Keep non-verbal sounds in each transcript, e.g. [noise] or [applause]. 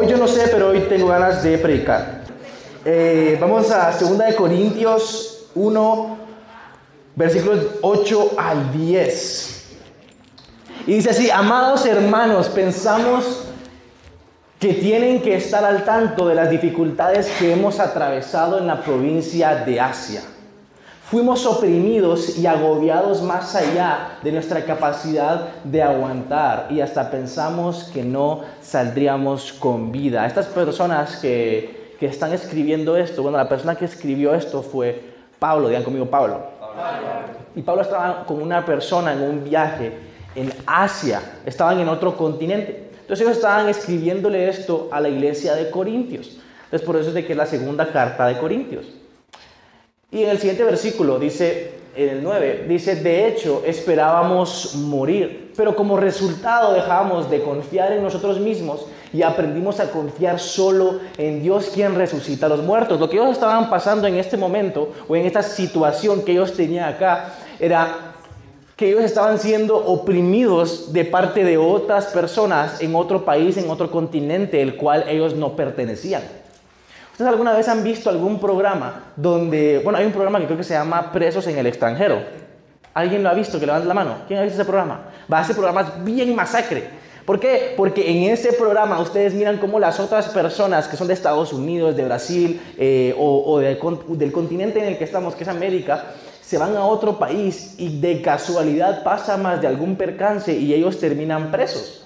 hoy yo no sé, pero hoy tengo ganas de predicar. Eh, vamos a 2 de Corintios 1, versículos 8 al 10. Y dice así, amados hermanos, pensamos que tienen que estar al tanto de las dificultades que hemos atravesado en la provincia de Asia. Fuimos oprimidos y agobiados más allá de nuestra capacidad de aguantar y hasta pensamos que no saldríamos con vida. Estas personas que, que están escribiendo esto, bueno, la persona que escribió esto fue Pablo, digan conmigo Pablo. Y Pablo estaba con una persona en un viaje en Asia, estaban en otro continente. Entonces ellos estaban escribiéndole esto a la iglesia de Corintios. Entonces por eso es de que es la segunda carta de Corintios. Y en el siguiente versículo dice, en el 9, dice, de hecho esperábamos morir, pero como resultado dejamos de confiar en nosotros mismos y aprendimos a confiar solo en Dios quien resucita a los muertos. Lo que ellos estaban pasando en este momento o en esta situación que ellos tenían acá era que ellos estaban siendo oprimidos de parte de otras personas en otro país, en otro continente, el cual ellos no pertenecían. ¿Ustedes alguna vez han visto algún programa donde, bueno, hay un programa que creo que se llama Presos en el extranjero? ¿Alguien lo ha visto? Que levante la mano. ¿Quién ha visto ese programa? Va, ese programa es bien masacre. ¿Por qué? Porque en ese programa ustedes miran cómo las otras personas que son de Estados Unidos, de Brasil eh, o, del, del continente en el que estamos, que es América, se van a otro país y de casualidad pasa más de algún percance y ellos terminan presos.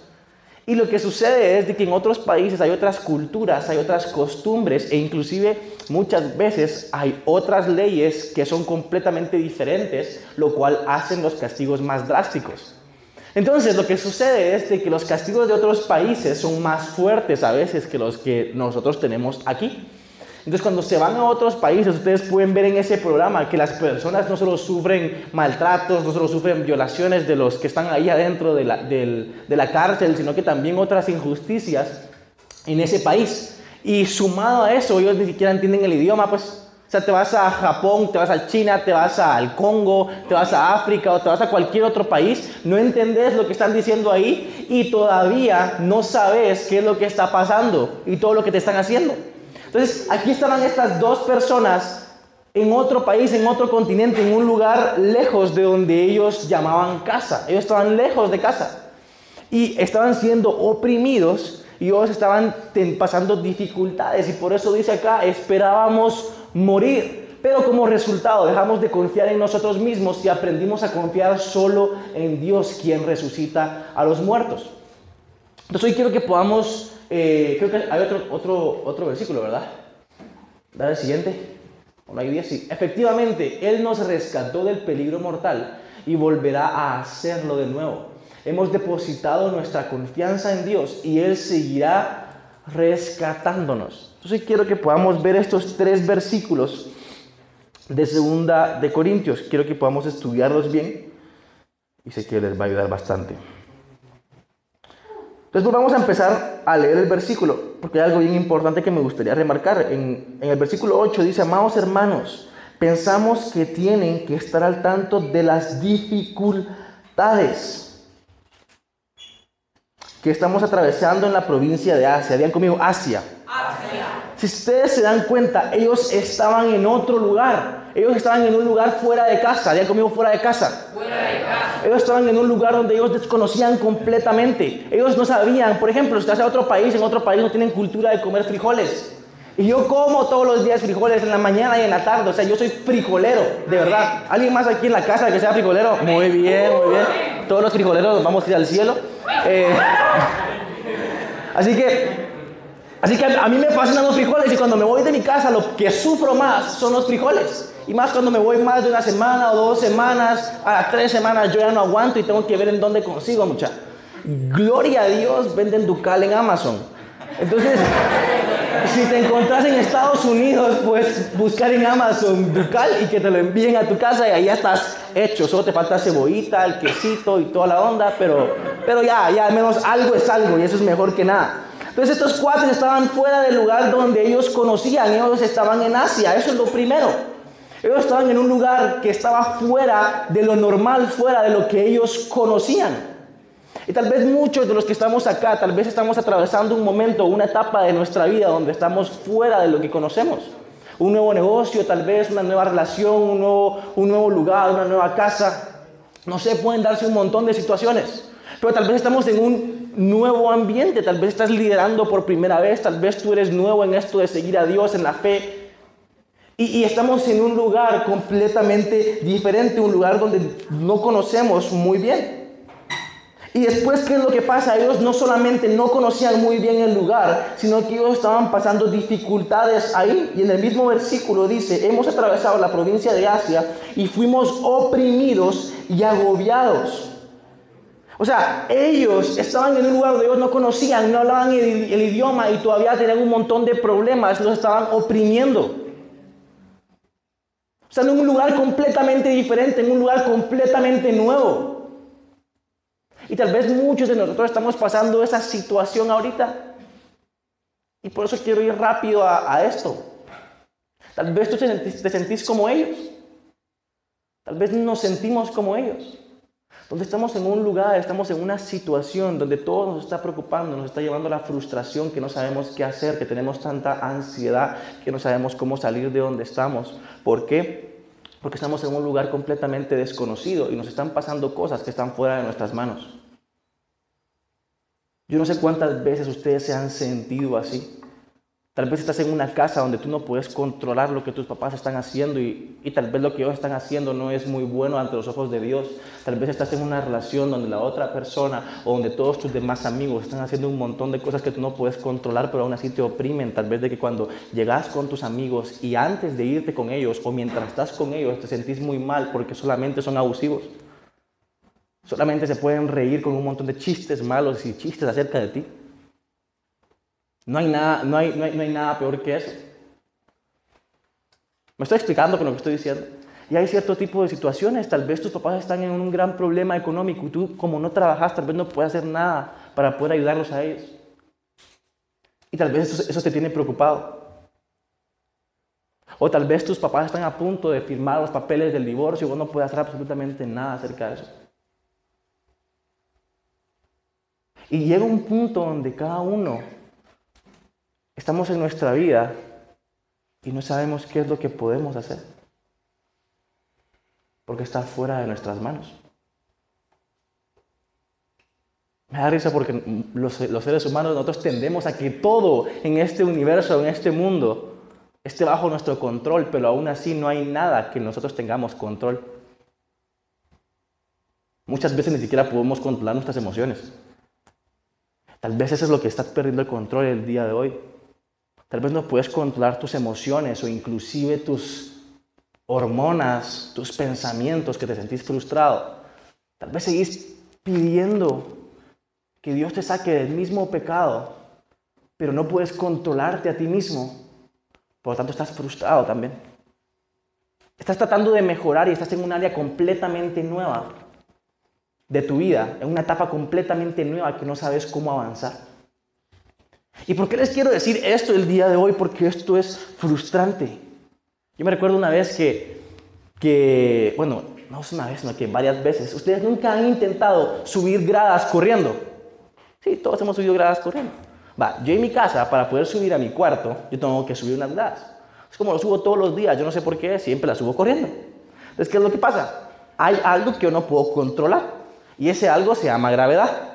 Y lo que sucede es de que en otros países hay otras culturas, hay otras costumbres e inclusive muchas veces hay otras leyes que son completamente diferentes, lo cual hacen los castigos más drásticos. Entonces lo que sucede es de que los castigos de otros países son más fuertes a veces que los que nosotros tenemos aquí. Entonces, cuando se van a otros países, ustedes pueden ver en ese programa que las personas no solo sufren maltratos, no solo sufren violaciones de los que están ahí adentro de la, de la cárcel, sino que también otras injusticias en ese país. Y sumado a eso, ellos ni siquiera entienden el idioma, pues o sea, te vas a Japón, te vas a China, te vas al Congo, te vas a África o te vas a cualquier otro país, no entendés lo que están diciendo ahí y todavía no sabes qué es lo que está pasando y todo lo que te están haciendo. Entonces, aquí estaban estas dos personas en otro país, en otro continente, en un lugar lejos de donde ellos llamaban casa. Ellos estaban lejos de casa y estaban siendo oprimidos y ellos estaban pasando dificultades y por eso dice acá, esperábamos morir. Pero como resultado dejamos de confiar en nosotros mismos y aprendimos a confiar solo en Dios, quien resucita a los muertos. Entonces hoy quiero que podamos eh, creo que hay otro, otro, otro versículo, ¿verdad? Dale el siguiente. no hay sí. Efectivamente, Él nos rescató del peligro mortal y volverá a hacerlo de nuevo. Hemos depositado nuestra confianza en Dios y Él seguirá rescatándonos. Entonces quiero que podamos ver estos tres versículos de segunda de Corintios. Quiero que podamos estudiarlos bien y sé que les va a ayudar bastante. Entonces pues vamos a empezar a leer el versículo, porque hay algo bien importante que me gustaría remarcar. En, el versículo 8 dice, amados hermanos, pensamos que tienen que estar al tanto de las dificultades que estamos atravesando en la provincia de Asia. Digan conmigo, Asia. Si ustedes se dan cuenta, ellos estaban en otro lugar. Ellos estaban en un lugar fuera de casa. Digan conmigo, fuera de casa. Fuera de casa. Ellos estaban en un lugar donde ellos desconocían completamente. Ellos no sabían, por ejemplo, si estás en otro país, en otro país no tienen cultura de comer frijoles. Y yo como todos los días frijoles en la mañana y en la tarde. O sea, yo soy frijolero, de verdad. ¿Alguien más aquí en la casa que sea frijolero? Muy bien, muy bien. Todos los frijoleros vamos a ir al cielo. Eh, [laughs] así que Así que a mí me fascinan los frijoles y cuando me voy de mi casa lo que sufro más son los frijoles. Y más cuando me voy más de una semana o dos semanas, a tres semanas yo ya no aguanto y tengo que ver en dónde consigo mucha. Gloria a Dios, venden Ducal en Amazon. Entonces, si te encontrás en Estados Unidos, puedes buscar en Amazon Ducal y que te lo envíen a tu casa y ahí ya estás hecho. Solo te falta cebollita, el quesito y toda la onda, pero, pero ya, ya al menos algo es algo y eso es mejor que nada. Entonces estos cuates estaban fuera del lugar donde ellos conocían, ellos estaban en Asia, eso es lo primero. Ellos estaban en un lugar que estaba fuera de lo normal, fuera de lo que ellos conocían. Y tal vez muchos de los que estamos acá, tal vez estamos atravesando un momento, una etapa de nuestra vida donde estamos fuera de lo que conocemos. Un nuevo negocio, tal vez una nueva relación, un nuevo, un nuevo lugar, una nueva casa. No sé, pueden darse un montón de situaciones. Pero tal vez estamos en un nuevo ambiente, tal vez estás liderando por primera vez, tal vez tú eres nuevo en esto de seguir a Dios en la fe. Y, estamos en un lugar completamente diferente, un lugar donde no conocemos muy bien. Y después, ¿qué es lo que pasa? Ellos no solamente no conocían muy bien el lugar, sino que ellos estaban pasando dificultades ahí. Y en el mismo versículo dice, hemos atravesado la provincia de Asia y fuimos oprimidos y agobiados. O sea, ellos estaban en un lugar donde ellos no conocían, no hablaban el, idioma y todavía tenían un montón de problemas, los estaban oprimiendo. Están en un lugar completamente diferente, en un lugar completamente nuevo. Y tal vez muchos de nosotros estamos pasando esa situación ahorita. Y por eso quiero ir rápido a, esto. Tal vez tú te sentís como ellos. Tal vez nos sentimos como ellos donde estamos en un lugar, estamos en una situación donde todo nos está preocupando, nos está llevando a la frustración, que no sabemos qué hacer, que tenemos tanta ansiedad, que no sabemos cómo salir de donde estamos. ¿Por qué? Porque estamos en un lugar completamente desconocido y nos están pasando cosas que están fuera de nuestras manos. Yo no sé cuántas veces ustedes se han sentido así. Tal vez estás en una casa donde tú no puedes controlar lo que tus papás están haciendo y, tal vez lo que ellos están haciendo no es muy bueno ante los ojos de Dios. Tal vez estás en una relación donde la otra persona o donde todos tus demás amigos están haciendo un montón de cosas que tú no puedes controlar, pero aún así te oprimen. Tal vez de que cuando llegas con tus amigos y antes de irte con ellos o mientras estás con ellos te sentís muy mal porque solamente son abusivos. Solamente se pueden reír con un montón de chistes malos y chistes acerca de ti. No hay nada, no hay, no hay, nada peor que eso. Me estoy explicando con lo que estoy diciendo. Y hay cierto tipo de situaciones, tal vez tus papás están en un gran problema económico y tú como no trabajas, tal vez no puedes hacer nada para poder ayudarlos a ellos. Y tal vez eso, eso te tiene preocupado. O tal vez tus papás están a punto de firmar los papeles del divorcio y vos no puedes hacer absolutamente nada acerca de eso. Y llega un punto donde cada uno Estamos en nuestra vida y no sabemos qué es lo que podemos hacer. Porque está fuera de nuestras manos. Me da risa porque los, seres humanos, nosotros tendemos a que todo en este universo, en este mundo, esté bajo nuestro control, pero aún así no hay nada que nosotros tengamos control. Muchas veces ni siquiera podemos controlar nuestras emociones. Tal vez eso es lo que estás perdiendo el control el día de hoy. Tal vez no puedes controlar tus emociones o inclusive tus hormonas, tus pensamientos que te sentís frustrado. Tal vez seguís pidiendo que Dios te saque del mismo pecado, pero no puedes controlarte a ti mismo. Por lo tanto, estás frustrado también. Estás tratando de mejorar y estás en un área completamente nueva de tu vida, en una etapa completamente nueva que no sabes cómo avanzar. ¿Y por qué les quiero decir esto el día de hoy? Porque esto es frustrante. Yo me recuerdo una vez que, que bueno, no es una vez, sino que varias veces, ustedes nunca han intentado subir gradas corriendo. Sí, todos hemos subido gradas corriendo. Va, yo en mi casa, para poder subir a mi cuarto, yo tengo que subir unas gradas. Es como lo subo todos los días, yo no sé por qué, siempre las subo corriendo. Entonces, ¿qué es lo que pasa? Hay algo que yo no puedo controlar y ese algo se llama gravedad.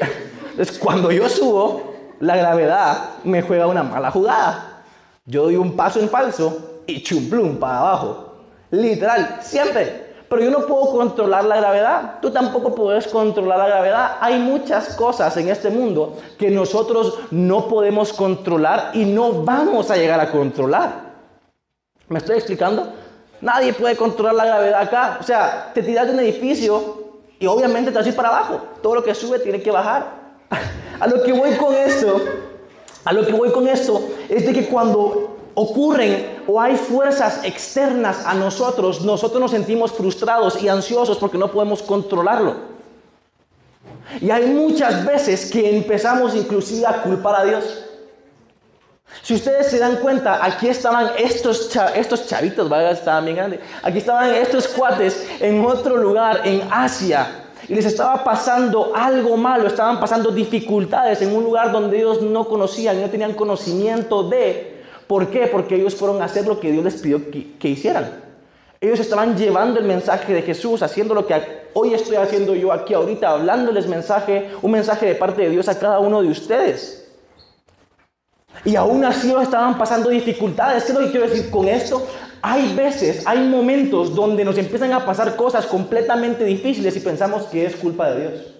[laughs] Entonces, cuando yo subo, la gravedad me juega una mala jugada. Yo doy un paso en falso y chumplum para abajo. Literal, siempre. Pero yo no puedo controlar la gravedad. Tú tampoco puedes controlar la gravedad. Hay muchas cosas en este mundo que nosotros no podemos controlar y no vamos a llegar a controlar. ¿Me estoy explicando? Nadie puede controlar la gravedad acá. O sea, te tiras de un edificio y obviamente te vas a ir para abajo. Todo lo que sube tiene que bajar. [laughs] A lo que voy con esto, a lo que voy con esto es de que cuando ocurren o hay fuerzas externas a nosotros, nosotros nos sentimos frustrados y ansiosos porque no podemos controlarlo. Y hay muchas veces que empezamos inclusive a culpar a Dios. Si ustedes se dan cuenta, aquí estaban estos, chavitos, estaban bien grandes. Aquí estaban estos cuates en otro lugar, en Asia y les estaba pasando algo malo, estaban pasando dificultades en un lugar donde ellos no conocían, no tenían conocimiento de. ¿Por qué? Porque ellos fueron a hacer lo que Dios les pidió que, hicieran. Ellos estaban llevando el mensaje de Jesús, haciendo lo que hoy estoy haciendo yo aquí ahorita, hablándoles mensaje, un mensaje de parte de Dios a cada uno de ustedes. Y aún así estaban pasando dificultades. ¿Qué es lo que quiero decir con esto? Hay veces, hay momentos donde nos empiezan a pasar cosas completamente difíciles y pensamos que es culpa de Dios.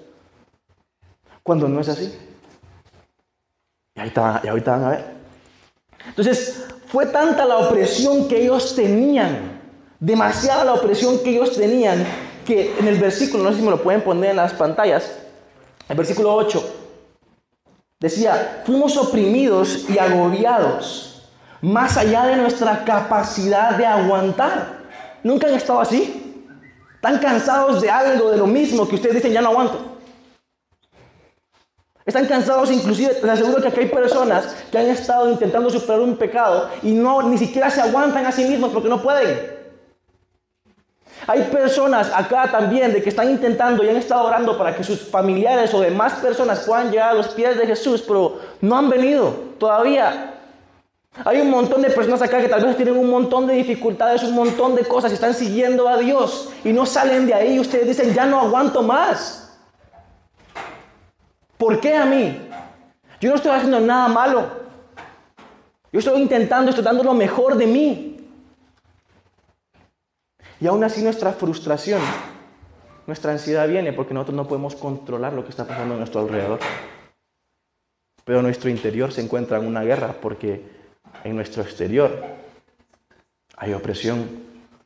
Cuando no es así. Y ahorita, y ahorita van a ver. Entonces, fue tanta la opresión que ellos tenían, demasiada la opresión que ellos tenían, que en el versículo, no sé si me lo pueden poner en las pantallas, el versículo 8, decía, fuimos oprimidos y agobiados más allá de nuestra capacidad de aguantar. ¿Nunca han estado así? ¿Están cansados de algo, de lo mismo que ustedes dicen, ya no aguanto? Están cansados inclusive, te aseguro que aquí hay personas que han estado intentando superar un pecado y no, ni siquiera se aguantan a sí mismos porque no pueden. Hay personas acá también de que están intentando y han estado orando para que sus familiares o demás personas puedan llegar a los pies de Jesús, pero no han venido todavía. Hay un montón de personas acá que tal vez tienen un montón de dificultades, un montón de cosas y están siguiendo a Dios y no salen de ahí ustedes dicen, ya no aguanto más. ¿Por qué a mí? Yo no estoy haciendo nada malo. Yo estoy intentando, estoy dando lo mejor de mí. Y aún así nuestra frustración, nuestra ansiedad viene porque nosotros no podemos controlar lo que está pasando a nuestro alrededor. Pero nuestro interior se encuentra en una guerra porque en nuestro exterior. Hay opresión,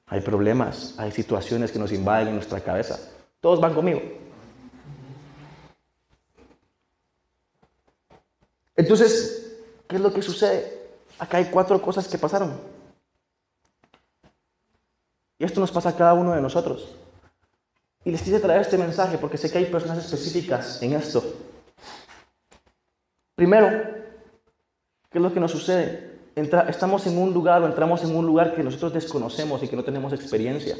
hay problemas, hay situaciones que nos invaden en nuestra cabeza. Todos van conmigo. Entonces, ¿qué es lo que sucede? Acá hay cuatro cosas que pasaron. Y esto nos pasa a cada uno de nosotros. Y les quise traer este mensaje porque sé que hay personas específicas en esto. Primero, ¿qué es lo que nos sucede? Estamos en un lugar o entramos en un lugar que nosotros desconocemos y que no tenemos experiencia.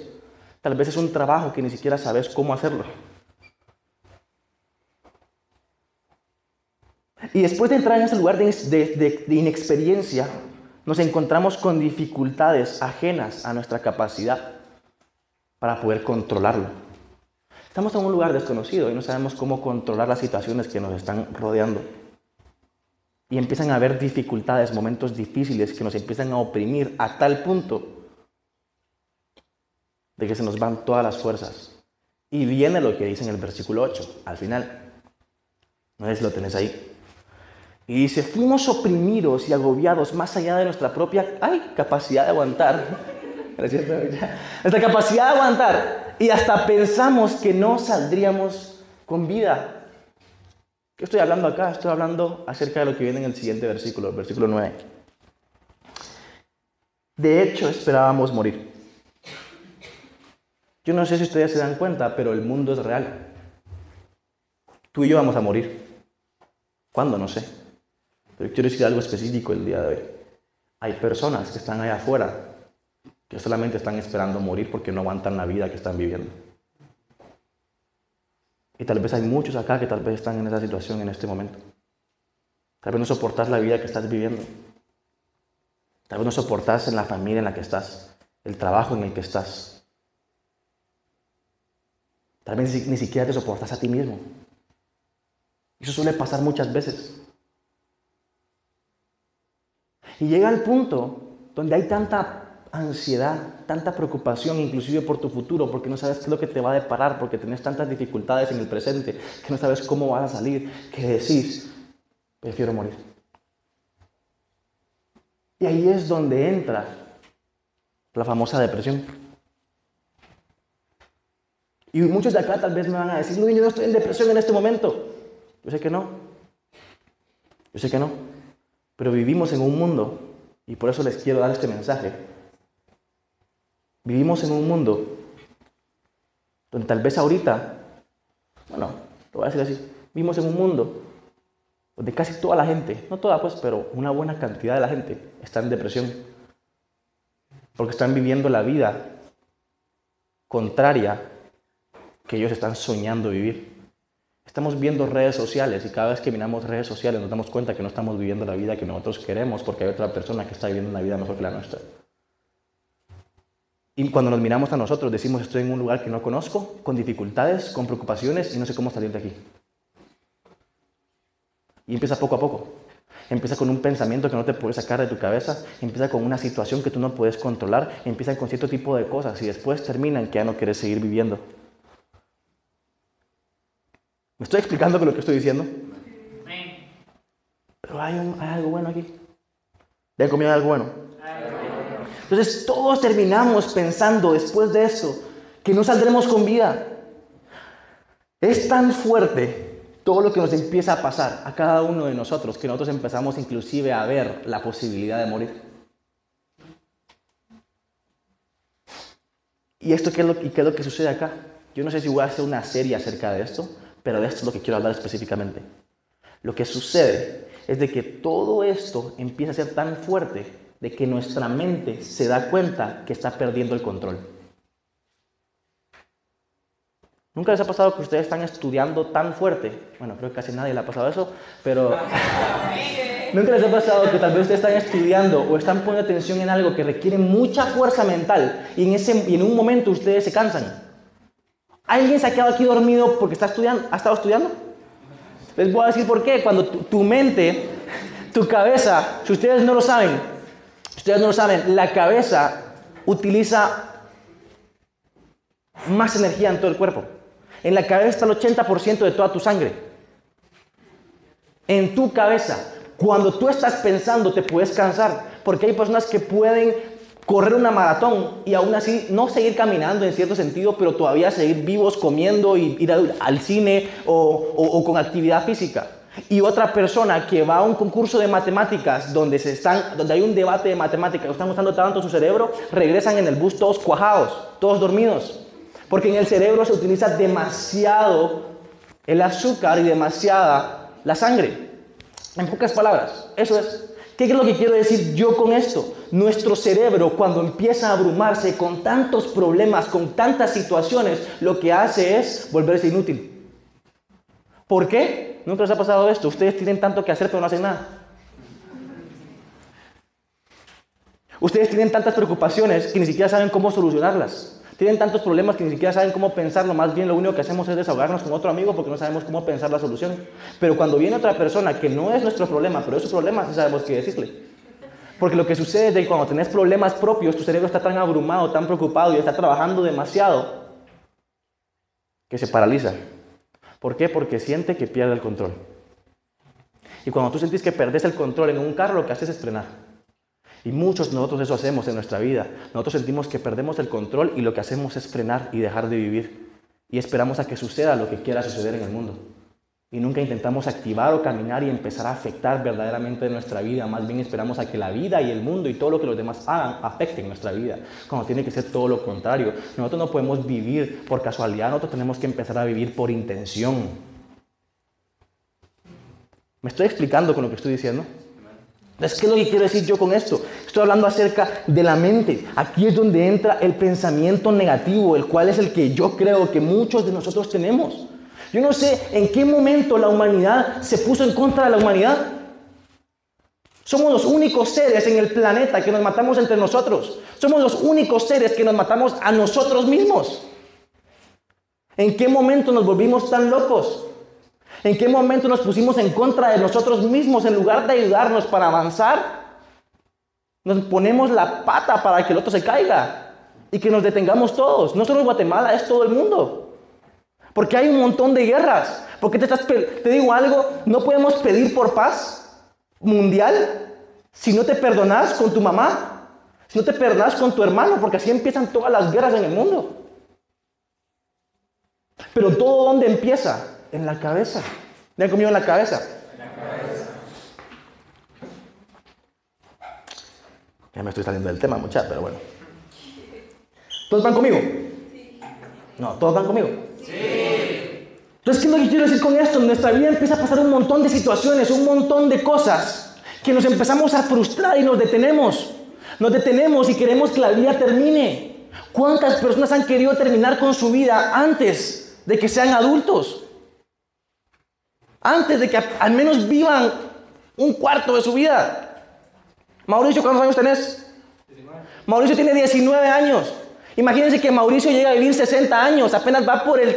Tal vez es un trabajo que ni siquiera sabes cómo hacerlo. Y después de entrar en ese lugar de, de, inexperiencia, nos encontramos con dificultades ajenas a nuestra capacidad para poder controlarlo. Estamos en un lugar desconocido y no sabemos cómo controlar las situaciones que nos están rodeando. Y empiezan a haber dificultades, momentos difíciles que nos empiezan a oprimir a tal punto de que se nos van todas las fuerzas. Y viene lo que dice en el versículo 8, al final. No sé si lo tenés ahí. Y dice, fuimos oprimidos y agobiados más allá de nuestra propia ay, capacidad de aguantar. [laughs] nuestra capacidad de aguantar. Y hasta pensamos que no saldríamos con vida. ¿Qué estoy hablando acá? Estoy hablando acerca de lo que viene en el siguiente versículo, el versículo 9. De hecho, esperábamos morir. Yo no sé si ustedes se dan cuenta, pero el mundo es real. Tú y yo vamos a morir. ¿Cuándo? No sé. Pero quiero decir algo específico el día de hoy. Hay personas que están allá afuera que solamente están esperando morir porque no aguantan la vida que están viviendo. Y tal vez hay muchos acá que tal vez están en esa situación en este momento. Tal vez no soportas la vida que estás viviendo. Tal vez no soportas en la familia en la que estás, el trabajo en el que estás. Tal vez ni siquiera te soportas a ti mismo. Eso suele pasar muchas veces. Y llega el punto donde hay tanta ansiedad, tanta preocupación, inclusive por tu futuro, porque no sabes qué es lo que te va a deparar, porque tienes tantas dificultades en el presente, que no sabes cómo vas a salir, que decís, prefiero morir. Y ahí es donde entra la famosa depresión. Y muchos de acá tal vez me van a decir, no, yo no estoy en depresión en este momento. Yo sé que no. Yo sé que no. Pero vivimos en un mundo, y por eso les quiero dar este mensaje, Vivimos en un mundo donde tal vez ahorita, bueno, lo voy a decir así, vivimos en un mundo donde casi toda la gente, no toda pues, pero una buena cantidad de la gente está en depresión. Porque están viviendo la vida contraria que ellos están soñando vivir. Estamos viendo redes sociales y cada vez que miramos redes sociales nos damos cuenta que no estamos viviendo la vida que nosotros queremos porque hay otra persona que está viviendo una vida mejor que la nuestra. Y cuando nos miramos a nosotros decimos estoy en un lugar que no conozco, con dificultades, con preocupaciones y no sé cómo salir de aquí. Y empieza poco a poco. Empieza con un pensamiento que no te puedes sacar de tu cabeza, empieza con una situación que tú no puedes controlar, empieza con cierto tipo de cosas y después termina en que ya no quieres seguir viviendo. ¿Me estoy explicando con lo que estoy diciendo? Pero hay, algo bueno aquí. ¿De comido algo bueno? Entonces todos terminamos pensando después de esto que no saldremos con vida. Es tan fuerte todo lo que nos empieza a pasar a cada uno de nosotros que nosotros empezamos inclusive a ver la posibilidad de morir. ¿Y esto qué es lo, y qué es lo que sucede acá? Yo no sé si voy a hacer una serie acerca de esto, pero de esto es lo que quiero hablar específicamente. Lo que sucede es de que todo esto empieza a ser tan fuerte de que nuestra mente se da cuenta que está perdiendo el control. ¿Nunca les ha pasado que ustedes están estudiando tan fuerte? Bueno, creo que casi nadie le ha pasado eso, pero [laughs] ¿nunca les ha pasado que tal vez ustedes están estudiando o están poniendo atención en algo que requiere mucha fuerza mental y en, ese, y en un momento ustedes se cansan? ¿Alguien se ha quedado aquí dormido porque está estudiando, ha estado estudiando? Les voy a decir por qué. Cuando tu, mente, tu cabeza, si ustedes no lo saben, ustedes no lo saben, la cabeza utiliza más energía en todo el cuerpo. En la cabeza está el 80% de toda tu sangre. En tu cabeza. Cuando tú estás pensando te puedes cansar, porque hay personas que pueden correr una maratón y aún así no seguir caminando en cierto sentido, pero todavía seguir vivos, comiendo y ir al cine o, con actividad física. Y otra persona que va a un concurso de matemáticas donde, se están, donde hay un debate de matemáticas, están usando tanto su cerebro, regresan en el bus todos cuajados, todos dormidos. Porque en el cerebro se utiliza demasiado el azúcar y demasiada la sangre. En pocas palabras, eso es. ¿Qué es lo que quiero decir yo con esto? Nuestro cerebro cuando empieza a abrumarse con tantos problemas, con tantas situaciones, lo que hace es volverse inútil. ¿Por qué? ¿Nunca les ha pasado esto? Ustedes tienen tanto que hacer pero no hacen nada. Ustedes tienen tantas preocupaciones que ni siquiera saben cómo solucionarlas. Tienen tantos problemas que ni siquiera saben cómo pensarlo, más bien lo único que hacemos es desahogarnos con otro amigo porque no sabemos cómo pensar la solución. Pero cuando viene otra persona que no es nuestro problema, pero es su problema, sí sabemos qué decirle. Porque lo que sucede es que cuando tenés problemas propios, tu cerebro está tan abrumado, tan preocupado y está trabajando demasiado que se paraliza. ¿Por qué? Porque siente que pierde el control. Y cuando tú sentís que perdés el control en un carro, lo que haces es frenar. Y muchos nosotros eso hacemos en nuestra vida. Nosotros sentimos que perdemos el control y lo que hacemos es frenar y dejar de vivir. Y esperamos a que suceda lo que quiera suceder en el mundo. Y nunca intentamos activar o caminar y empezar a afectar verdaderamente nuestra vida. Más bien esperamos a que la vida y el mundo y todo lo que los demás hagan afecten nuestra vida. Cuando tiene que ser todo lo contrario. Nosotros no podemos vivir por casualidad, nosotros tenemos que empezar a vivir por intención. ¿Me estoy explicando con lo que estoy diciendo? ¿qué es lo que quiero decir yo con esto? Estoy hablando acerca de la mente. Aquí es donde entra el pensamiento negativo, el cual es el que yo creo que muchos de nosotros tenemos. Yo no sé en qué momento la humanidad se puso en contra de la humanidad. Somos los únicos seres en el planeta que nos matamos entre nosotros. Somos los únicos seres que nos matamos a nosotros mismos. ¿En qué momento nos volvimos tan locos? ¿En qué momento nos pusimos en contra de nosotros mismos en lugar de ayudarnos para avanzar? Nos ponemos la pata para que el otro se caiga y que nos detengamos todos. No solo Guatemala, es todo el mundo. Porque hay un montón de guerras. Porque te, estás, te digo algo, no podemos pedir por paz mundial si no te perdonas con tu mamá, si no te perdonas con tu hermano, porque así empiezan todas las guerras en el mundo. Pero todo dónde empieza? En la cabeza. ¿Le conmigo en la cabeza? En la cabeza. Ya me estoy saliendo del tema, muchachos, pero bueno. ¿Todos van conmigo? Sí. No, ¿todos van conmigo? Sí. Entonces, ¿qué es lo que quiero decir con esto? En nuestra vida empieza a pasar un montón de situaciones, un montón de cosas que nos empezamos a frustrar y nos detenemos. Nos detenemos y queremos que la vida termine. ¿Cuántas personas han querido terminar con su vida antes de que sean adultos. Antes de que al menos vivan un cuarto de su vida. Mauricio, ¿cuántos años tenés? Mauricio tiene 19 años. Imagínense que Mauricio llega a vivir 60 años, apenas va por el,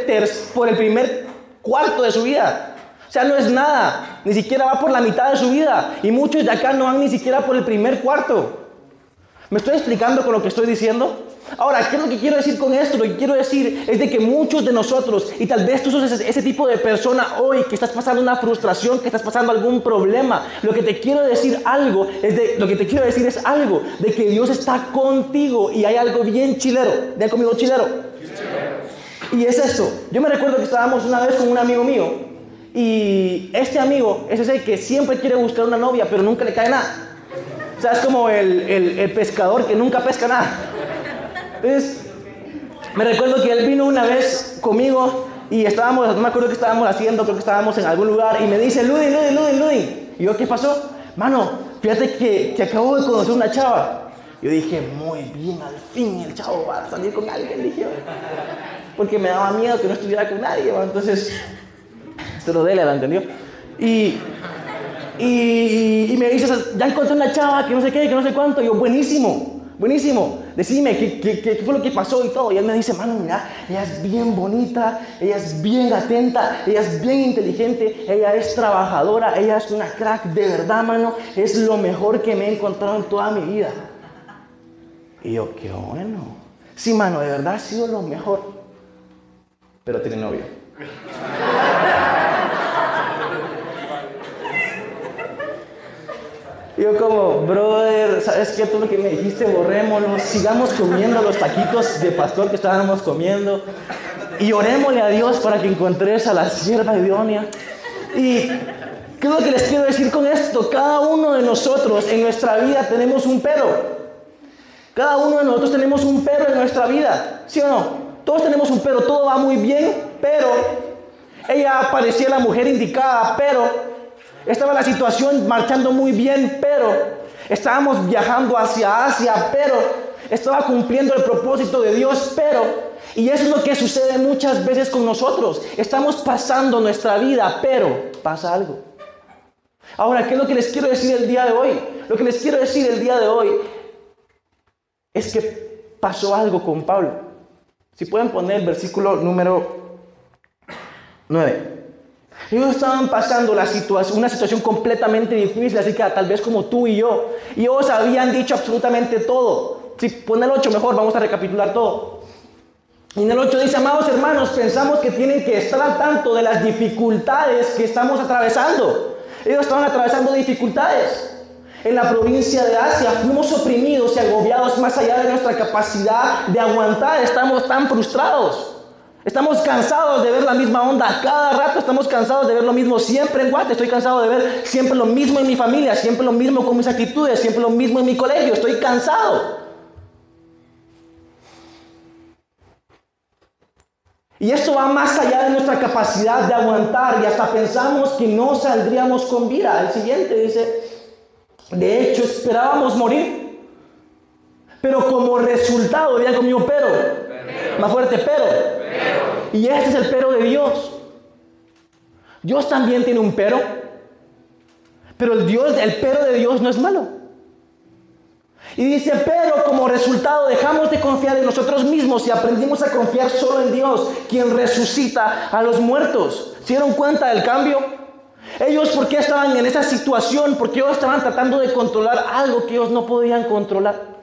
por el primer cuarto de su vida. O sea, no es nada, ni siquiera va por la mitad de su vida. Y muchos de acá no van ni siquiera por el primer cuarto. ¿Me estoy explicando con lo que estoy diciendo? Ahora, ¿qué es lo que quiero decir con esto? Lo que quiero decir es de que muchos de nosotros, y tal vez tú sos ese, tipo de persona hoy que estás pasando una frustración, que estás pasando algún problema, lo que te quiero decir algo, es de, lo que te quiero decir es algo, de que Dios está contigo y hay algo bien chilero. ¿Ven conmigo chilero? Y es esto. Yo me recuerdo que estábamos una vez con un amigo mío y este amigo es ese que siempre quiere buscar una novia, pero nunca le cae nada. O sea, es como el, el, pescador que nunca pesca nada. Entonces, me recuerdo que él vino una vez conmigo y estábamos, no me acuerdo qué estábamos haciendo, creo que estábamos en algún lugar y me dice, Ludin, Ludin, Ludin, Ludin. Y yo, ¿qué pasó? Mano, fíjate que, que acabo de conocer una chava. Yo dije, muy bien, al fin el chavo va a salir con alguien, dije. Porque me daba miedo que no estuviera con nadie, entonces, se lo dele, ¿la entendió? Y y, me dices, ya encontré una chava que no sé qué, que no sé cuánto. Y yo, buenísimo, buenísimo. Decime ¿qué, qué, qué fue lo que pasó y todo. Y él me dice, mano, mira, ella es bien bonita, ella es bien atenta, ella es bien inteligente, ella es trabajadora, ella es una crack de verdad, mano. Es lo mejor que me he encontrado en toda mi vida. Y yo, qué bueno. Sí, mano, de verdad ha sido lo mejor. Pero tiene novio. Yo como, brother, ¿sabes qué? Todo lo que me dijiste, borrémoslo, sigamos comiendo los taquitos de pastor que estábamos comiendo y orémosle a Dios para que encontres a la sierva idónea. Y ¿qué es lo que les quiero decir con esto? Cada uno de nosotros en nuestra vida tenemos un pero. Cada uno de nosotros tenemos un pero en nuestra vida, ¿sí o no? Todos tenemos un pero, todo va muy bien, pero ella parecía la mujer indicada, pero estaba la situación marchando muy bien, pero estábamos viajando hacia Asia, pero estaba cumpliendo el propósito de Dios, pero... Y eso es lo que sucede muchas veces con nosotros. Estamos pasando nuestra vida, pero pasa algo. Ahora, ¿qué es lo que les quiero decir el día de hoy? Lo que les quiero decir el día de hoy es que pasó algo con Pablo. Si pueden poner el versículo número 9. Ellos estaban pasando una situación completamente difícil, así que tal vez como tú y yo. Y ellos habían dicho absolutamente todo. Si pone el 8 mejor, vamos a recapitular todo. Y en el 8 dice, amados hermanos, pensamos que tienen que estar al tanto de las dificultades que estamos atravesando. Ellos estaban atravesando dificultades. En la provincia de Asia fuimos oprimidos y agobiados más allá de nuestra capacidad de aguantar. Estamos tan frustrados. Estamos cansados de ver la misma onda. Cada rato estamos cansados de ver lo mismo. Siempre en Guate estoy cansado de ver siempre lo mismo en mi familia, siempre lo mismo con mis actitudes, siempre lo mismo en mi colegio. Estoy cansado. Y esto va más allá de nuestra capacidad de aguantar y hasta pensamos que no saldríamos con vida. El siguiente dice, de hecho esperábamos morir. Pero como resultado, vean conmigo, pero, más fuerte, pero y este es el pero de Dios. Dios también tiene un pero. Pero el Dios, el pero de Dios no es malo. Y dice, pero como resultado dejamos de confiar en nosotros mismos y aprendimos a confiar solo en Dios, quien resucita a los muertos. ¿Se dieron cuenta del cambio? Ellos, ¿por qué estaban en esa situación? Porque ellos estaban tratando de controlar algo que ellos no podían controlar.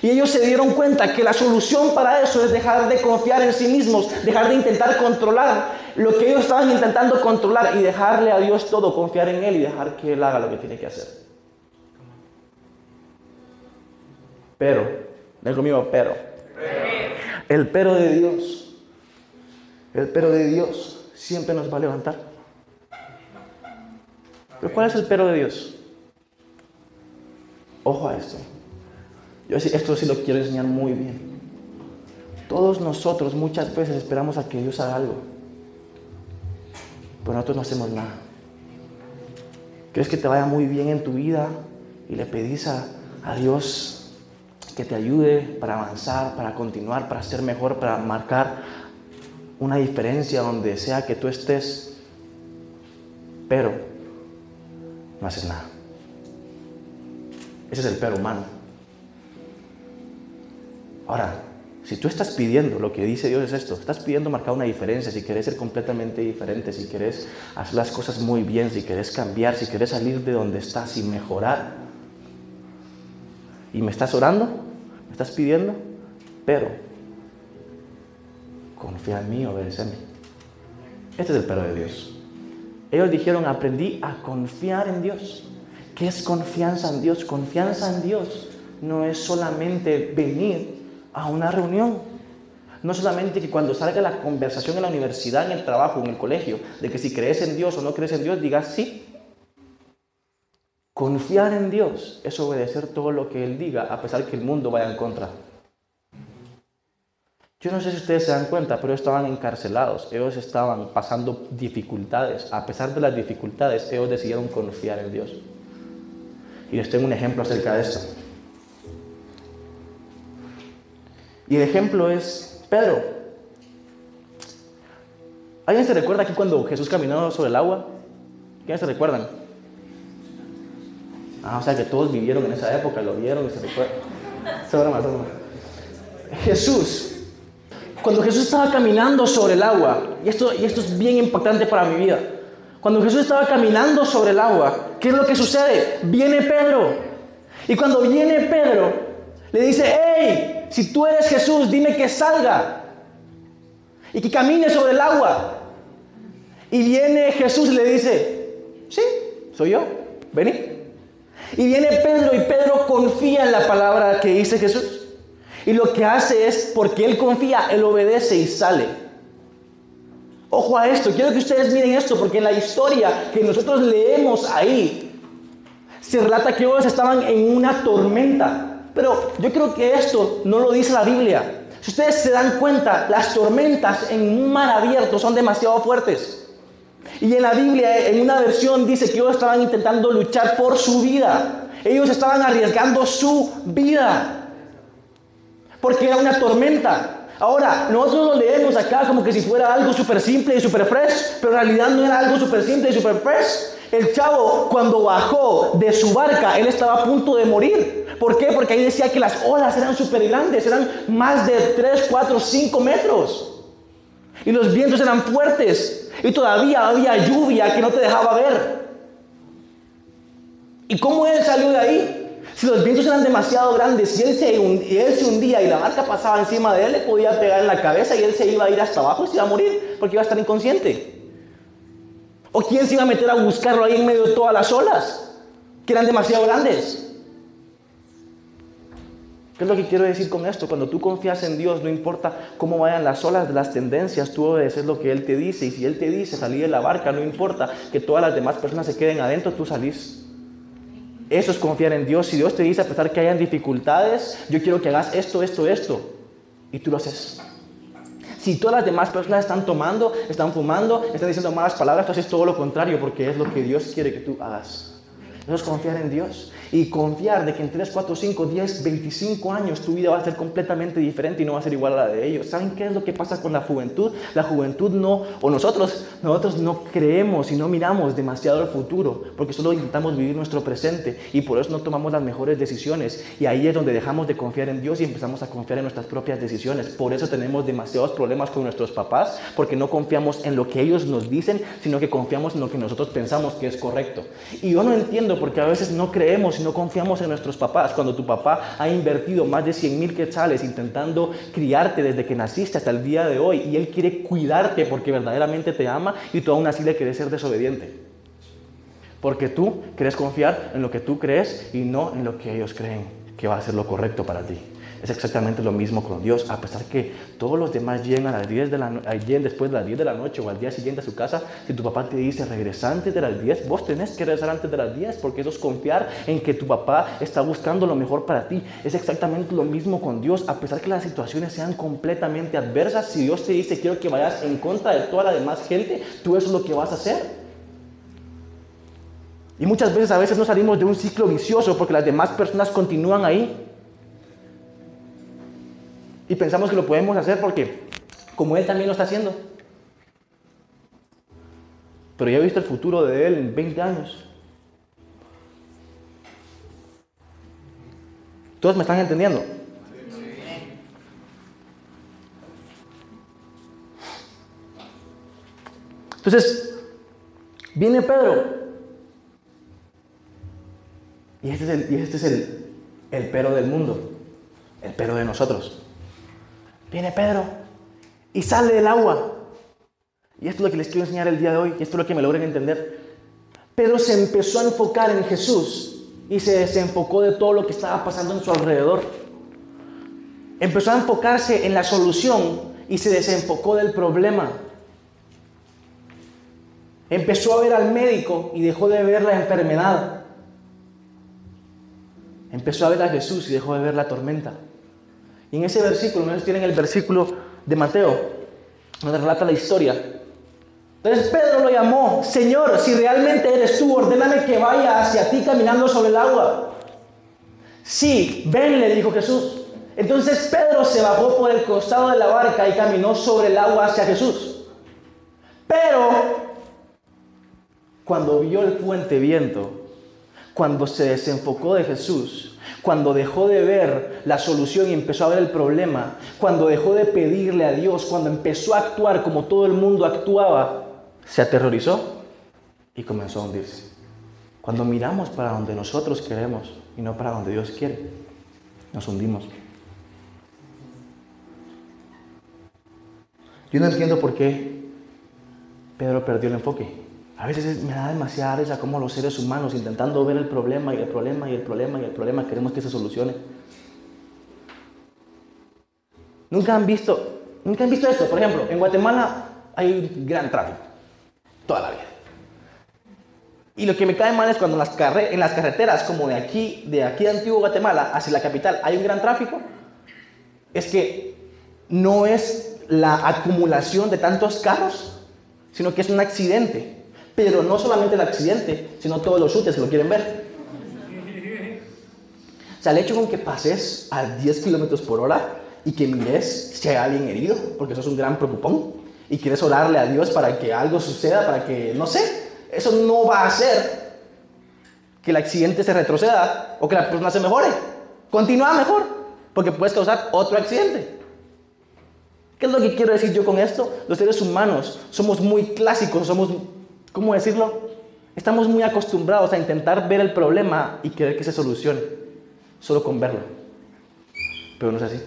Y ellos se dieron cuenta que la solución para eso es dejar de confiar en sí mismos, dejar de intentar controlar lo que ellos estaban intentando controlar y dejarle a Dios todo, confiar en Él y dejar que Él haga lo que tiene que hacer. Pero, ven conmigo, pero. El pero de Dios, el pero de Dios siempre nos va a levantar. Pero ¿cuál es el pero de Dios? Ojo a esto. Yo esto sí lo quiero enseñar muy bien. Todos nosotros muchas veces esperamos a que Dios haga algo, pero nosotros no hacemos nada. Quieres que te vaya muy bien en tu vida y le pedís a, a Dios que te ayude para avanzar, para continuar, para ser mejor, para marcar una diferencia donde sea que tú estés, pero no haces nada. Ese es el pero humano. Ahora, si tú estás pidiendo, lo que dice Dios es esto, estás pidiendo marcar una diferencia, si quieres ser completamente diferente, si quieres hacer las cosas muy bien, si quieres cambiar, si quieres salir de donde estás y mejorar. Y me estás orando, me estás pidiendo, pero confía en mí, obedece a mí. Este es el pero de Dios. Ellos dijeron, aprendí a confiar en Dios. ¿Qué es confianza en Dios? Confianza en Dios no es solamente venir a una reunión. No solamente que cuando salga la conversación en la universidad, en el trabajo, en el colegio, de que si crees en Dios o no crees en Dios, digas sí. Confiar en Dios es obedecer todo lo que Él diga, a pesar que el mundo vaya en contra. Yo no sé si ustedes se dan cuenta, pero estaban encarcelados, ellos estaban pasando dificultades. A pesar de las dificultades, ellos decidieron confiar en Dios. Y les tengo un ejemplo acerca de esto. Y el ejemplo es Pedro. ¿Alguien se recuerda aquí cuando Jesús caminó sobre el agua? ¿Quiénes se recuerdan? Ah, o sea que todos vivieron en esa época, lo vieron y se recuerdan. Jesús, cuando Jesús estaba caminando sobre el agua, y esto, y esto es bien impactante para mi vida, cuando Jesús estaba caminando sobre el agua, ¿qué es lo que sucede? Viene Pedro. Y cuando viene Pedro, le dice, hey, si tú eres Jesús, dime que salga y que camine sobre el agua. Y viene Jesús y le dice, sí, soy yo, vení. Y viene Pedro y Pedro confía en la palabra que dice Jesús. Y lo que hace es, porque él confía, él obedece y sale. Ojo a esto, quiero que ustedes miren esto, porque en la historia que nosotros leemos ahí, se relata que ellos estaban en una tormenta. Pero yo creo que esto no lo dice la Biblia. Si ustedes se dan cuenta, las tormentas en un mar abierto son demasiado fuertes. Y en la Biblia, en una versión, dice que ellos estaban intentando luchar por su vida. Ellos estaban arriesgando su vida. Porque era una tormenta. Ahora, nosotros lo leemos acá como que si fuera algo súper simple y súper fresh, pero en realidad no era algo súper simple y súper fresh. El chavo, cuando bajó de su barca, él estaba a punto de morir. ¿Por qué? Porque ahí decía que las olas eran súper grandes, eran más de 3, 4, 5 metros. Y los vientos eran fuertes. Y todavía había lluvia que no te dejaba ver. ¿Y cómo él salió de ahí? Si los vientos eran demasiado grandes y él, se, hundía y la barca pasaba encima de él, le podía pegar en la cabeza y él se iba a ir hasta abajo y se iba a morir porque iba a estar inconsciente. ¿O quién se iba a meter a buscarlo ahí en medio de todas las olas? Que eran demasiado grandes. ¿Qué es lo que quiero decir con esto? Cuando tú confías en Dios, no importa cómo vayan las olas de las tendencias, tú obedeces lo que Él te dice. Y si Él te dice salir de la barca, no importa que todas las demás personas se queden adentro, tú salís. Eso es confiar en Dios. Si Dios te dice, a pesar que hayan dificultades, yo quiero que hagas esto, esto, esto. Y tú lo haces. Si todas las demás personas están tomando, están fumando, están diciendo malas palabras, tú haces todo lo contrario porque es lo que Dios quiere que tú hagas. Eso es confiar en Dios y confiar de que en 3, 4, 5, 10, 25 años tu vida va a ser completamente diferente y no va a ser igual a la de ellos. ¿Saben qué es lo que pasa con la juventud? La juventud no, o nosotros, nosotros no creemos y no miramos demasiado al futuro, porque solo intentamos vivir nuestro presente y por eso no tomamos las mejores decisiones. Y ahí es donde dejamos de confiar en Dios y empezamos a confiar en nuestras propias decisiones. Por eso tenemos demasiados problemas con nuestros papás, porque no confiamos en lo que ellos nos dicen, sino que confiamos en lo que nosotros pensamos que es correcto. Y yo no entiendo porque a veces no creemos no confiamos en nuestros papás. Cuando tu papá ha invertido más de 100 mil quetzales intentando criarte desde que naciste hasta el día de hoy y él quiere cuidarte porque verdaderamente te ama y tú aún así le quieres ser desobediente. Porque tú quieres confiar en lo que tú crees y no en lo que ellos creen que va a ser lo correcto para ti. Es exactamente lo mismo con Dios. A pesar que todos los demás lleguen, a las 10 de la después de las 10 de la noche o al día siguiente a su casa, si tu papá te dice regresa antes de las 10, vos tenés que regresar antes de las 10 porque eso es confiar en que tu papá está buscando lo mejor para ti. Es exactamente lo mismo con Dios. A pesar que las situaciones sean completamente adversas, si Dios te dice quiero que vayas en contra de toda la demás gente, tú eso es lo que vas a hacer. Y muchas veces a veces no salimos de un ciclo vicioso porque las demás personas continúan ahí. Y pensamos que lo podemos hacer porque, como Él también lo está haciendo, pero ya he visto el futuro de él en 20 años. ¿Todos me están entendiendo? Entonces, viene Pedro. Y este es el, y este es el, el pero del mundo, el pero de nosotros. Viene Pedro y sale del agua. Y esto es lo que les quiero enseñar el día de hoy, y esto es lo que me logren entender. Pedro se empezó a enfocar en Jesús y se desenfocó de todo lo que estaba pasando en su alrededor. Empezó a enfocarse en la solución y se desenfocó del problema. Empezó a ver al médico y dejó de ver la enfermedad. Empezó a ver a Jesús y dejó de ver la tormenta. En ese versículo, no tienen el versículo de Mateo, donde relata la historia. Entonces Pedro lo llamó, Señor, si realmente eres tú, ordéname que vaya hacia ti caminando sobre el agua. Sí, ven, le dijo Jesús. Entonces Pedro se bajó por el costado de la barca y caminó sobre el agua hacia Jesús. Pero cuando vio el fuente viento, cuando se desenfocó de Jesús, cuando dejó de ver la solución y empezó a ver el problema, cuando dejó de pedirle a Dios, cuando empezó a actuar como todo el mundo actuaba, se aterrorizó y comenzó a hundirse. Cuando miramos para donde nosotros queremos y no para donde Dios quiere, nos hundimos. Yo no entiendo por qué Pedro perdió el enfoque. A veces me da demasiada risa como los seres humanos intentando ver el problema y el problema y el problema y el problema queremos que se solucione. Nunca han visto, nunca han visto esto. Por ejemplo, en Guatemala hay un gran tráfico toda la vida. Y lo que me cae mal es cuando en las, en las carreteras, como de aquí, de aquí de Antiguo Guatemala hacia la capital, hay un gran tráfico. Es que no es la acumulación de tantos carros, sino que es un accidente. Pero no solamente el accidente, sino todos los chutes que lo quieren ver. O sea, el hecho con que pases a 10 kilómetros por hora y que mires si hay alguien herido, porque eso es un gran preocupón, y quieres orarle a Dios para que algo suceda, para que, no sé, eso no va a hacer que el accidente se retroceda o que la persona se mejore. Continúa mejor, porque puedes causar otro accidente. ¿Qué es lo que quiero decir yo con esto? Los seres humanos somos muy clásicos, somos, ¿cómo decirlo? Estamos muy acostumbrados a intentar ver el problema y querer que se solucione, solo con verlo. Pero no es así.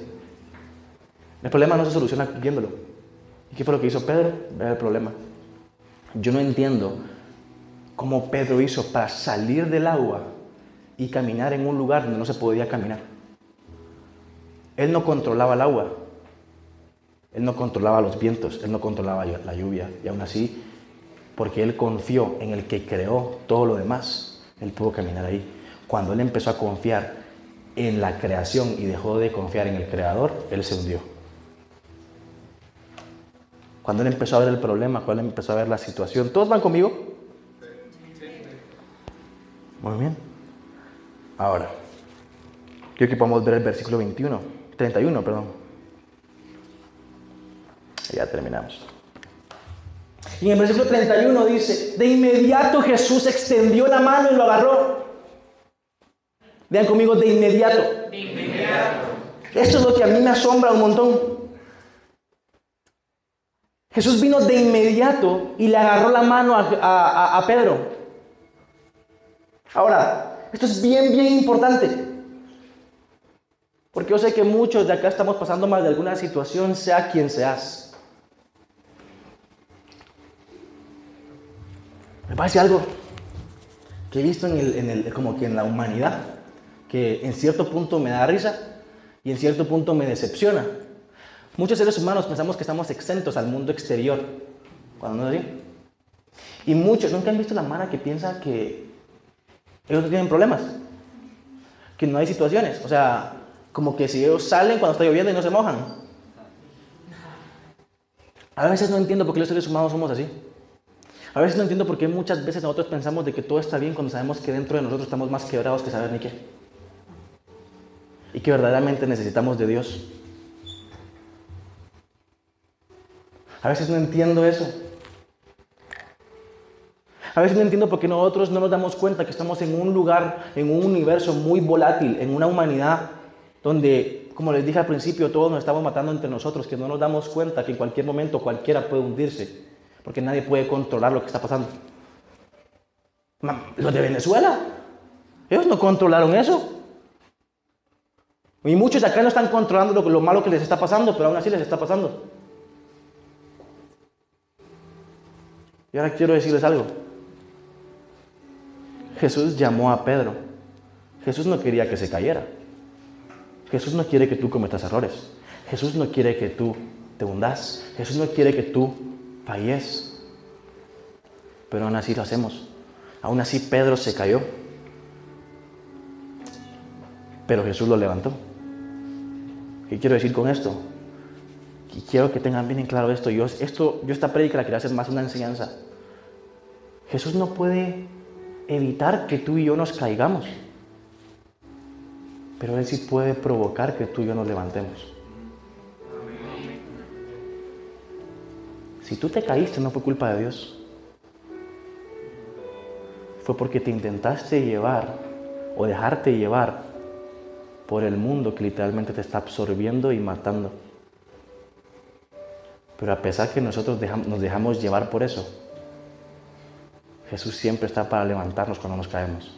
El problema no se soluciona viéndolo. ¿Y qué fue lo que hizo Pedro? Ver el problema. Yo no entiendo cómo Pedro hizo para salir del agua y caminar en un lugar donde no se podía caminar. Él no controlaba el agua, él no controlaba los vientos, él no controlaba la lluvia. Y aún así, porque él confió en el que creó todo lo demás, él pudo caminar ahí. Cuando él empezó a confiar en la creación y dejó de confiar en el creador, él se hundió. Cuando él empezó a ver el problema, cuando él empezó a ver la situación, ¿todos van conmigo? Muy bien. Ahora, quiero que podamos ver el versículo 21, 31, perdón. Ya terminamos. Y en el versículo 31 dice, de inmediato Jesús extendió la mano y lo agarró. Vean conmigo, de inmediato. De inmediato. Esto es lo que a mí me asombra un montón. Jesús vino de inmediato y le agarró la mano a, a Pedro. Ahora, esto es bien, bien importante. Porque yo sé que muchos de acá estamos pasando mal de alguna situación, sea quien seas. Me parece algo que he visto en el, en el, como que en la humanidad, que en cierto punto me da risa y en cierto punto me decepciona. Muchos seres humanos pensamos que estamos exentos al mundo exterior, cuando no es así. Y muchos, ¿nunca han visto la mara que piensa que ellos no tienen problemas. Que no hay situaciones. O sea, como que si ellos salen cuando está lloviendo y no se mojan. A veces no entiendo por qué los seres humanos somos así. A veces no entiendo por qué muchas veces nosotros pensamos de que todo está bien cuando sabemos que dentro de nosotros estamos más quebrados que saber ni qué. Y que verdaderamente necesitamos de Dios. A veces no entiendo eso. A veces no entiendo por qué nosotros no nos damos cuenta que estamos en un lugar, en un universo muy volátil, en una humanidad donde, como les dije al principio, todos nos estamos matando entre nosotros, que no nos damos cuenta que en cualquier momento cualquiera puede hundirse, porque nadie puede controlar lo que está pasando. Los de Venezuela, ellos no controlaron eso. Y muchos acá no están controlando lo, lo malo que les está pasando, pero aún así les está pasando. Y ahora quiero decirles algo. Jesús llamó a Pedro. Jesús no quería que se cayera. Jesús no quiere que tú cometas errores. Jesús no quiere que tú te hundas. Jesús no quiere que tú falles. Pero aún así lo hacemos. Aún así Pedro se cayó. Pero Jesús lo levantó. ¿Qué quiero decir con esto? Y quiero que tengan bien en claro esto. Yo, esto, yo esta prédica la quería hacer más una enseñanza. Jesús no puede evitar que tú y yo nos caigamos. Pero Él sí puede provocar que tú y yo nos levantemos. Si tú te caíste no fue culpa de Dios. Fue porque te intentaste llevar o dejarte llevar por el mundo que literalmente te está absorbiendo y matando. Pero a pesar que nosotros nos dejamos llevar por eso, Jesús siempre está para levantarnos cuando nos caemos.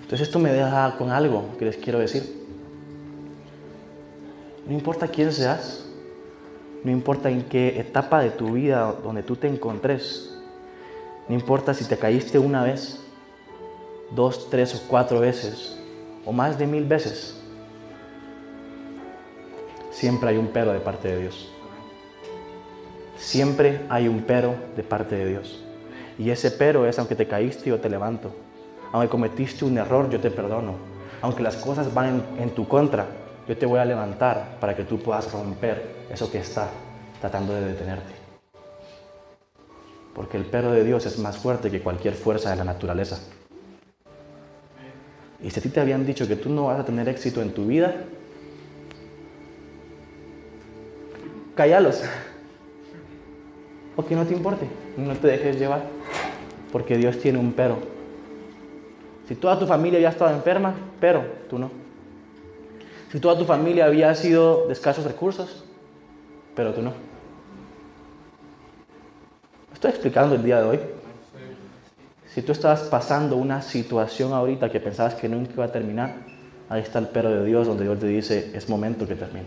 Entonces esto me deja con algo que les quiero decir. No importa quién seas, no importa en qué etapa de tu vida donde tú te encontres, no importa si te caíste una vez, dos, tres o cuatro veces, o más de mil veces, siempre hay un pero de parte de Dios. Siempre hay un pero de parte de Dios. Y ese pero es, aunque te caíste, yo te levanto. Aunque cometiste un error, yo te perdono. Aunque las cosas van en, tu contra, yo te voy a levantar para que tú puedas romper eso que está tratando de detenerte. Porque el pero de Dios es más fuerte que cualquier fuerza de la naturaleza. Y si a ti te habían dicho que tú no vas a tener éxito en tu vida, cállalos o que no te importe, no te dejes llevar, porque Dios tiene un pero. Si toda tu familia había estado enferma, pero tú no. Si toda tu familia había sido de escasos recursos, pero tú no. Estoy explicando el día de hoy. Si tú estabas pasando una situación ahorita que pensabas que nunca iba a terminar, ahí está el pero de Dios donde Dios te dice, es momento que termine.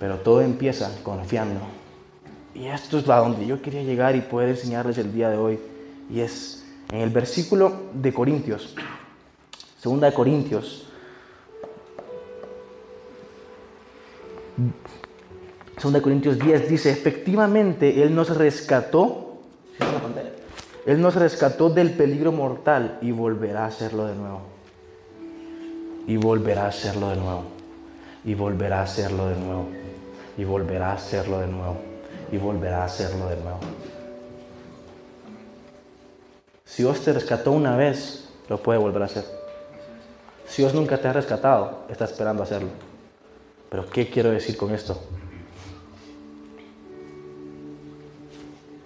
Pero todo empieza confiando y esto es a donde yo quería llegar y poder enseñarles el día de hoy. Y es en el versículo de Corintios, segunda de Corintios, segunda de Corintios 10 dice, efectivamente Él nos rescató, Él nos rescató del peligro mortal y volverá a hacerlo de nuevo. Y volverá a hacerlo de nuevo. Y volverá a hacerlo de nuevo. Y volverá a hacerlo de nuevo y volverá a hacerlo de nuevo. Si Dios te rescató una vez, lo puede volver a hacer. Si Dios nunca te ha rescatado, está esperando hacerlo. Pero ¿qué quiero decir con esto?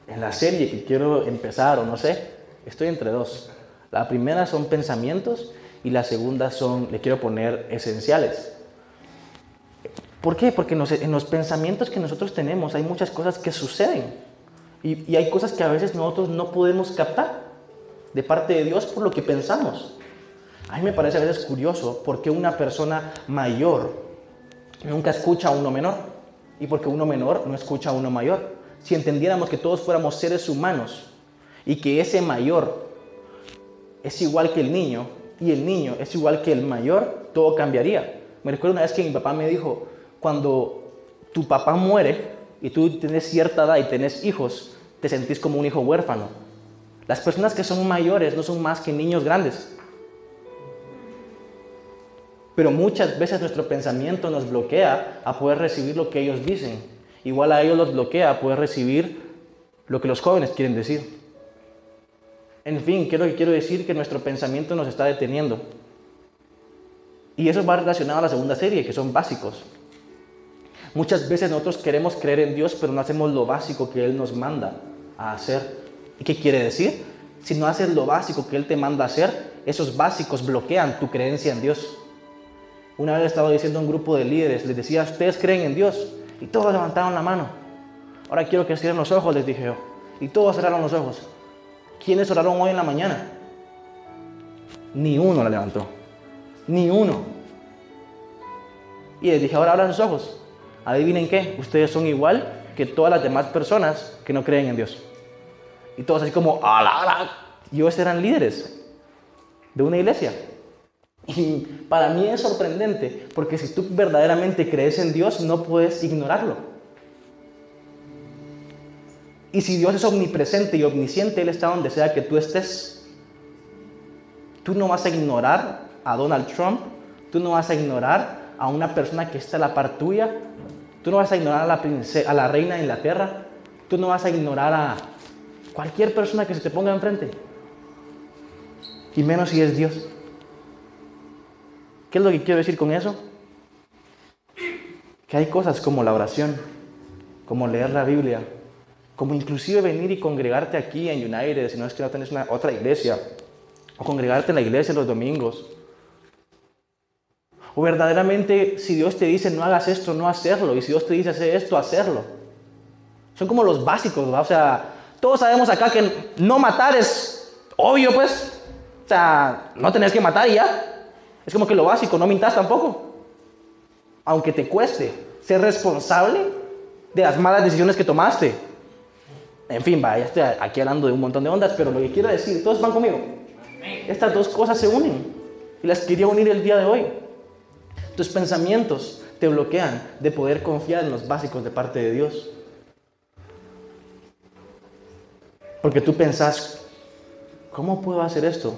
En la serie que quiero empezar, o no sé, estoy entre dos. La primera son pensamientos y la segunda son, le quiero poner esenciales. ¿Por qué? Porque en los, pensamientos que nosotros tenemos hay muchas cosas que suceden y, hay cosas que a veces nosotros no podemos captar de parte de Dios por lo que pensamos. A mí me parece a veces curioso por qué una persona mayor nunca escucha a uno menor y porque uno menor no escucha a uno mayor. Si entendiéramos que todos fuéramos seres humanos y que ese mayor es igual que el niño y el niño es igual que el mayor, todo cambiaría. Me recuerdo una vez que mi papá me dijo, cuando tu papá muere y tú tienes cierta edad y tienes hijos, te sentís como un hijo huérfano. Las personas que son mayores no son más que niños grandes. Pero muchas veces nuestro pensamiento nos bloquea a poder recibir lo que ellos dicen. Igual a ellos los bloquea a poder recibir lo que los jóvenes quieren decir. En fin, quiero, quiero decir que nuestro pensamiento nos está deteniendo. Y eso va relacionado a la segunda serie, que son básicos. Muchas veces nosotros queremos creer en Dios, pero no hacemos lo básico que Él nos manda. a hacer. ¿Y qué quiere decir? Si no haces lo básico que Él te manda a hacer, esos básicos bloquean tu creencia en Dios. Una vez estaba diciendo a un grupo de líderes, les decía, ¿ustedes creen en Dios? Y todos levantaron la mano. Ahora quiero que cierren los ojos, les dije yo. Y todos cerraron los ojos. ¿Quiénes oraron hoy en la mañana? Ni uno la levantó. Ni uno. Y les dije, ahora abran sus ojos. Adivinen qué, ustedes son igual que todas las demás personas que no creen en Dios. Y todos así como, ala, ala. Y ellos eran líderes de una iglesia. Y para mí es sorprendente, porque si tú verdaderamente crees en Dios, no puedes ignorarlo. Y si Dios es omnipresente y omnisciente, Él está donde sea que tú estés. Tú no vas a ignorar a Donald Trump, tú no vas a ignorar a una persona que está a la par tuya, tú no vas a ignorar a la, a la reina de Inglaterra, tú no vas a ignorar a cualquier persona que se te ponga enfrente. Y menos si es Dios. ¿Qué es lo que quiero decir con eso? Que hay cosas como la oración, como leer la Biblia, como inclusive venir y congregarte aquí en United, si no es que no tenés una, otra iglesia, o congregarte en la iglesia los domingos. O verdaderamente, si Dios te dice no hagas esto, no hacerlo, y si Dios te dice hacer esto, hacerlo. Son como los básicos, ¿verdad? O sea, todos sabemos acá que no matar es obvio, pues. O sea, no tenés que matar y ya. Es como que lo básico, no mintas tampoco. Aunque te cueste ser responsable de las malas decisiones que tomaste. En fin, ya estoy aquí hablando de un montón de ondas, pero lo que quiero decir, todos van conmigo. Estas dos cosas se unen y las quería unir el día de hoy. Tus pensamientos te bloquean de poder confiar en los básicos de parte de Dios. Porque tú pensás, ¿cómo puedo hacer esto?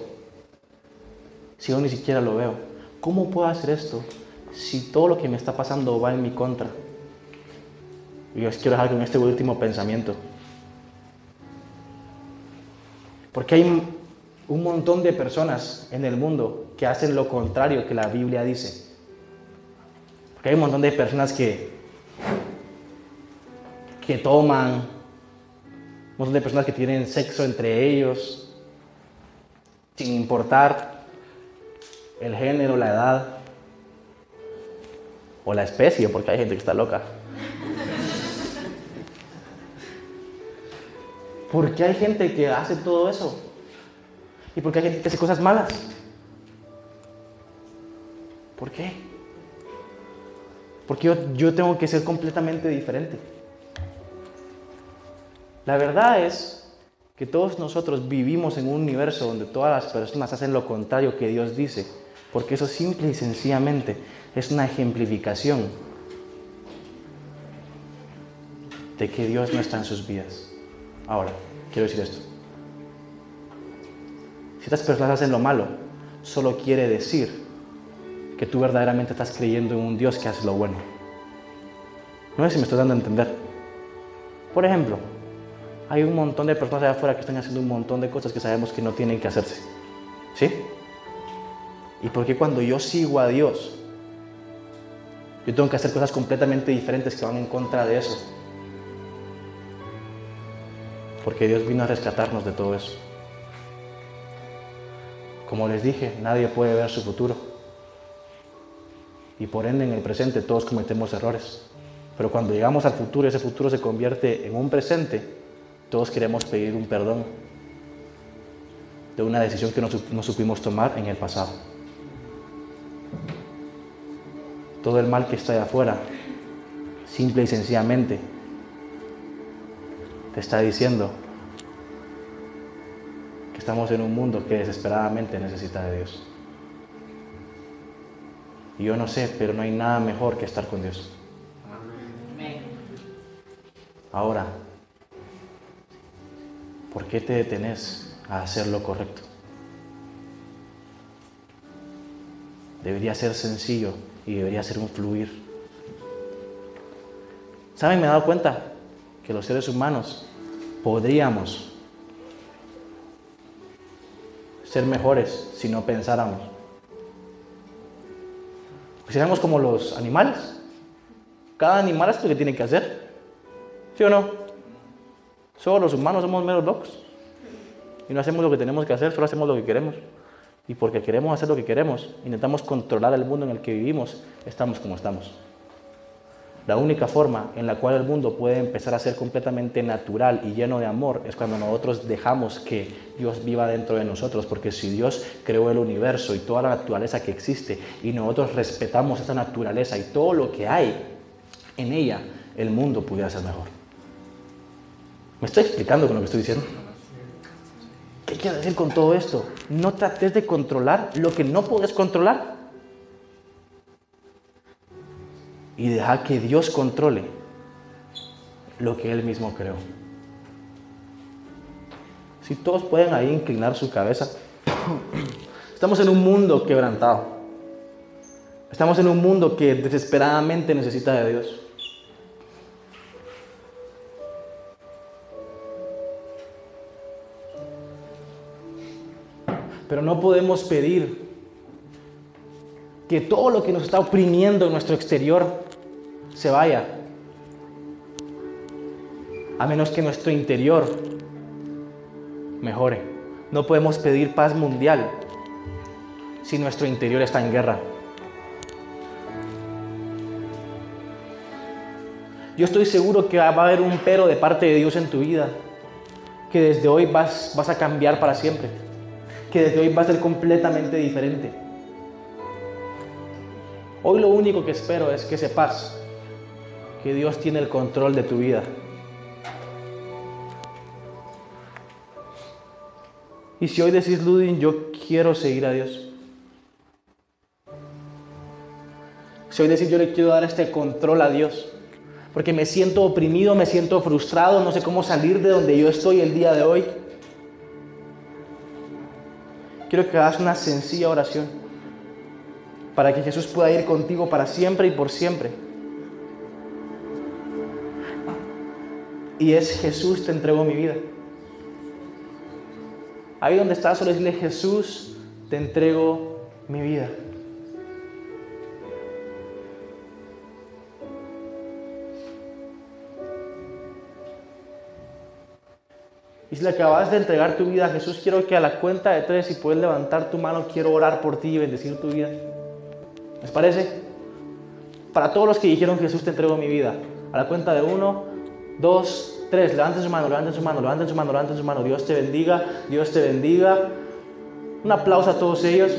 Si yo ni siquiera lo veo? ¿Cómo puedo hacer esto si todo lo que me está pasando va en mi contra? Y os quiero dejar con este último pensamiento. Porque hay un montón de personas en el mundo que hacen lo contrario que la Biblia dice. Porque hay un montón de personas que, que toman, un montón de personas que tienen sexo entre ellos, sin importar el género, la edad o la especie, porque hay gente que está loca. ¿Por qué hay gente que hace todo eso? ¿Y por qué hay gente que hace cosas malas? ¿Por qué? Porque yo, yo tengo que ser completamente diferente. La verdad es que todos nosotros vivimos en un universo donde todas las personas hacen lo contrario que Dios dice porque eso simple y sencillamente es una ejemplificación de que Dios no está en sus vidas. Ahora, quiero decir esto. Si estas personas hacen lo malo, solo quiere decir que tú verdaderamente estás creyendo en un Dios que hace lo bueno. No sé si me estoy dando a entender. Por ejemplo, hay un montón de personas allá afuera que están haciendo un montón de cosas que sabemos que no tienen que hacerse. ¿Sí? ¿Y por qué cuando yo sigo a Dios, yo tengo que hacer cosas completamente diferentes que van en contra de eso? Porque Dios vino a rescatarnos de todo eso. Como les dije, nadie puede ver su futuro. Y por ende en el presente todos cometemos errores. Pero cuando llegamos al futuro ese futuro se convierte en un presente, todos queremos pedir un perdón de una decisión que no, supimos tomar en el pasado. Todo el mal que está allá afuera, simple y sencillamente, te está diciendo que estamos en un mundo que desesperadamente necesita de Dios. Y yo no sé, pero no hay nada mejor que estar con Dios. Ahora, ¿por qué te detenes a hacer lo correcto? Debería ser sencillo y debería ser un fluir. ¿Saben? Me he dado cuenta que los seres humanos podríamos ser mejores si no pensáramos. Si éramos como los animales. Cada animal es lo que tiene que hacer. ¿Sí o no? Solo los humanos somos meros locos. Y no hacemos lo que tenemos que hacer, solo hacemos lo que queremos. Y porque queremos hacer lo que queremos, intentamos controlar el mundo en el que vivimos, estamos como estamos. La única forma en la cual el mundo puede empezar a ser completamente natural y lleno de amor es cuando nosotros dejamos que Dios viva dentro de nosotros, porque si Dios creó el universo y toda la naturaleza que existe y nosotros respetamos esa naturaleza y todo lo que hay en ella, el mundo pudiera ser mejor. ¿Me estoy explicando con lo que estoy diciendo? ¿Qué quiero decir con todo esto? No trates de controlar lo que no puedes controlar. Y deja que Dios controle lo que Él mismo creó. Si todos pueden ahí inclinar su cabeza. [coughs] Estamos en un mundo quebrantado. Estamos en un mundo que desesperadamente necesita de Dios. Pero no podemos pedir que todo lo que nos está oprimiendo en nuestro exterior se vaya. A menos que nuestro interior mejore. No podemos pedir paz mundial si nuestro interior está en guerra. Yo estoy seguro que va a haber un pero de parte de Dios en tu vida, que desde hoy vas, vas a cambiar para siempre que desde hoy va a ser completamente diferente. Hoy lo único que espero es que sepas que Dios tiene el control de tu vida. Y si hoy decís, Ludin, yo quiero seguir a Dios. Si hoy decís, yo le quiero dar este control a Dios, porque me siento oprimido, me siento frustrado, no sé cómo salir de donde yo estoy el día de hoy quiero que hagas una sencilla oración para que Jesús pueda ir contigo para siempre y por siempre. Y es Jesús, te entrego mi vida. Ahí donde estás, solo decirle Jesús, te entrego mi vida. Y si le acabas de entregar tu vida a Jesús, quiero que a la cuenta de tres, si puedes levantar tu mano, quiero orar por ti y bendecir tu vida. ¿Les parece? Para todos los que dijeron Jesús te entrego mi vida. A la cuenta de uno, dos, tres. Levanten su mano, levanten su mano, levanten su mano, levanten su mano. Dios te bendiga, Dios te bendiga. Un aplauso a todos ellos.